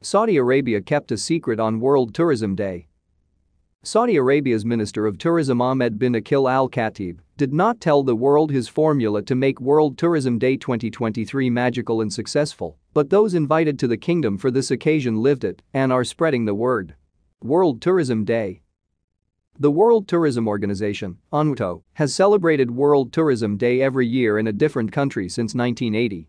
Saudi Arabia kept a secret on World Tourism Day. Saudi Arabia's Minister of Tourism Ahmed bin Akil Al Khatib did not tell the world his formula to make World Tourism Day 2023 magical and successful, but those invited to the kingdom for this occasion lived it and are spreading the word. World Tourism Day The World Tourism Organization, UNWTO, has celebrated World Tourism Day every year in a different country since 1980.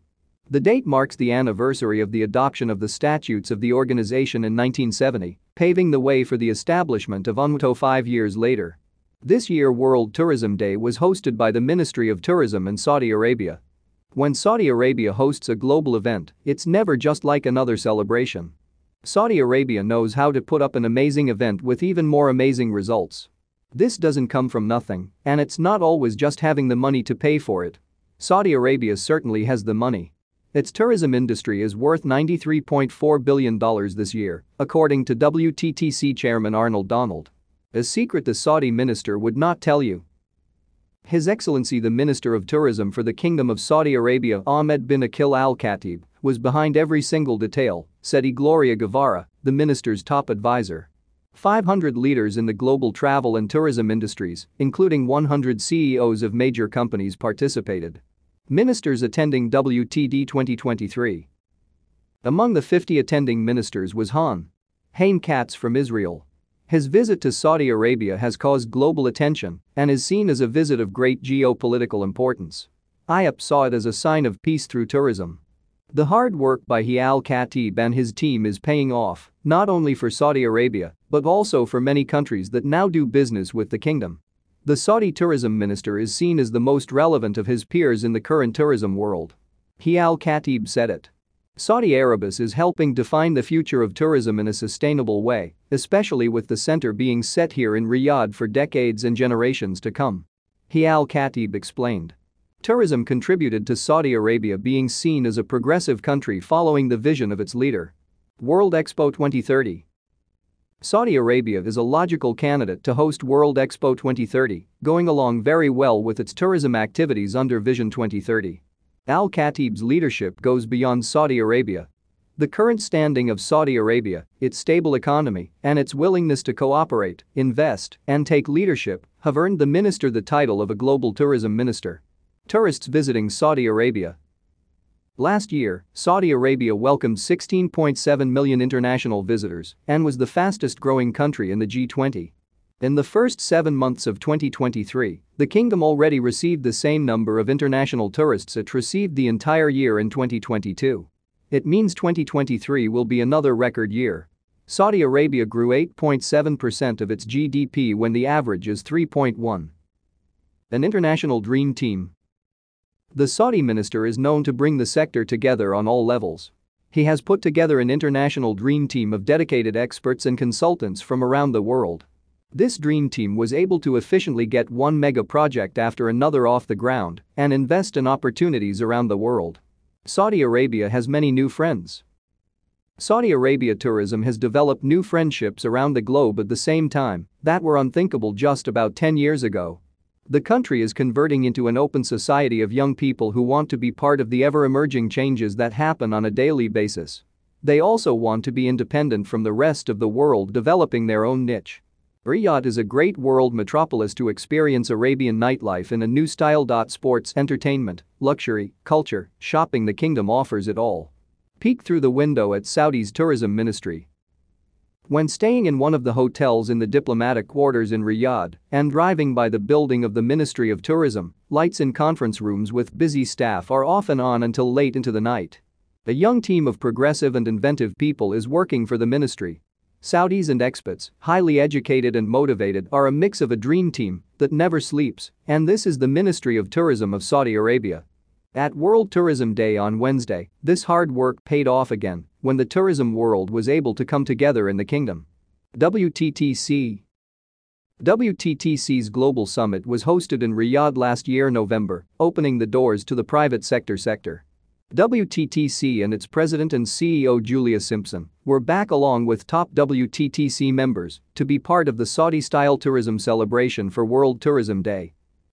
The date marks the anniversary of the adoption of the statutes of the organization in 1970, paving the way for the establishment of UNWTO five years later. This year World Tourism Day was hosted by the Ministry of Tourism in Saudi Arabia. When Saudi Arabia hosts a global event, it's never just like another celebration. Saudi Arabia knows how to put up an amazing event with even more amazing results. This doesn't come from nothing, and it's not always just having the money to pay for it. Saudi Arabia certainly has the money. Its tourism industry is worth $93.4 billion this year, according to WTTC chairman Arnold Donald. A secret the Saudi minister would not tell you. His Excellency the Minister of Tourism for the Kingdom of Saudi Arabia Ahmed bin Akil Al Khatib was behind every single detail, said Gloria Guevara, the minister's top advisor. 500 leaders in the global travel and tourism industries, including 100 CEOs of major companies participated. Ministers attending WTD 2023. Among the 50 attending ministers was Han. Haim Katz from Israel. His visit to Saudi Arabia has caused global attention and is seen as a visit of great geopolitical importance. IAP saw it as a sign of peace through tourism. The hard work by Hi Al Khatib and his team is paying off, not only for Saudi Arabia, but also for many countries that now do business with the kingdom. The Saudi tourism minister is seen as the most relevant of his peers in the current tourism world. Hi Al Khatib said it. Saudi Arabis is helping define the future of tourism in a sustainable way, especially with the center being set here in Riyadh for decades and generations to come. Hi Al Khatib explained. Tourism contributed to Saudi Arabia being seen as a progressive country following the vision of its leader. World Expo 2030 Saudi Arabia is a logical candidate to host World Expo 2030, going along very well with its tourism activities under Vision 2030. Al Khatib's leadership goes beyond Saudi Arabia. The current standing of Saudi Arabia, its stable economy, and its willingness to cooperate, invest, and take leadership have earned the minister the title of a global tourism minister. Tourists visiting Saudi Arabia Last year, Saudi Arabia welcomed 16.7 million international visitors and was the fastest growing country in the G20. In the first seven months of 2023, the kingdom already received the same number of international tourists it received the entire year in 2022. It means 2023 will be another record year. Saudi Arabia grew 8.7% of its GDP when the average is 3.1. An international dream team the Saudi minister is known to bring the sector together on all levels. He has put together an international dream team of dedicated experts and consultants from around the world. This dream team was able to efficiently get one mega project after another off the ground and invest in opportunities around the world. Saudi Arabia has many new friends. Saudi Arabia tourism has developed new friendships around the globe at the same time that were unthinkable just about 10 years ago the country is converting into an open society of young people who want to be part of the ever-emerging changes that happen on a daily basis. They also want to be independent from the rest of the world developing their own niche. Riyadh is a great world metropolis to experience Arabian nightlife in a new style. Sports, entertainment, luxury, culture, shopping the kingdom offers it all. Peek through the window at Saudi's tourism ministry when staying in one of the hotels in the diplomatic quarters in Riyadh and driving by the building of the Ministry of Tourism, lights in conference rooms with busy staff are often on until late into the night. A young team of progressive and inventive people is working for the ministry. Saudis and expats, highly educated and motivated, are a mix of a dream team that never sleeps, and this is the Ministry of Tourism of Saudi Arabia. At World Tourism Day on Wednesday, this hard work paid off again when the tourism world was able to come together in the kingdom. WTTC WTTC's Global Summit was hosted in Riyadh last year November, opening the doors to the private sector sector. WTTC and its president and CEO Julia Simpson were back along with top WTTC members to be part of the Saudi-style tourism celebration for World Tourism Day.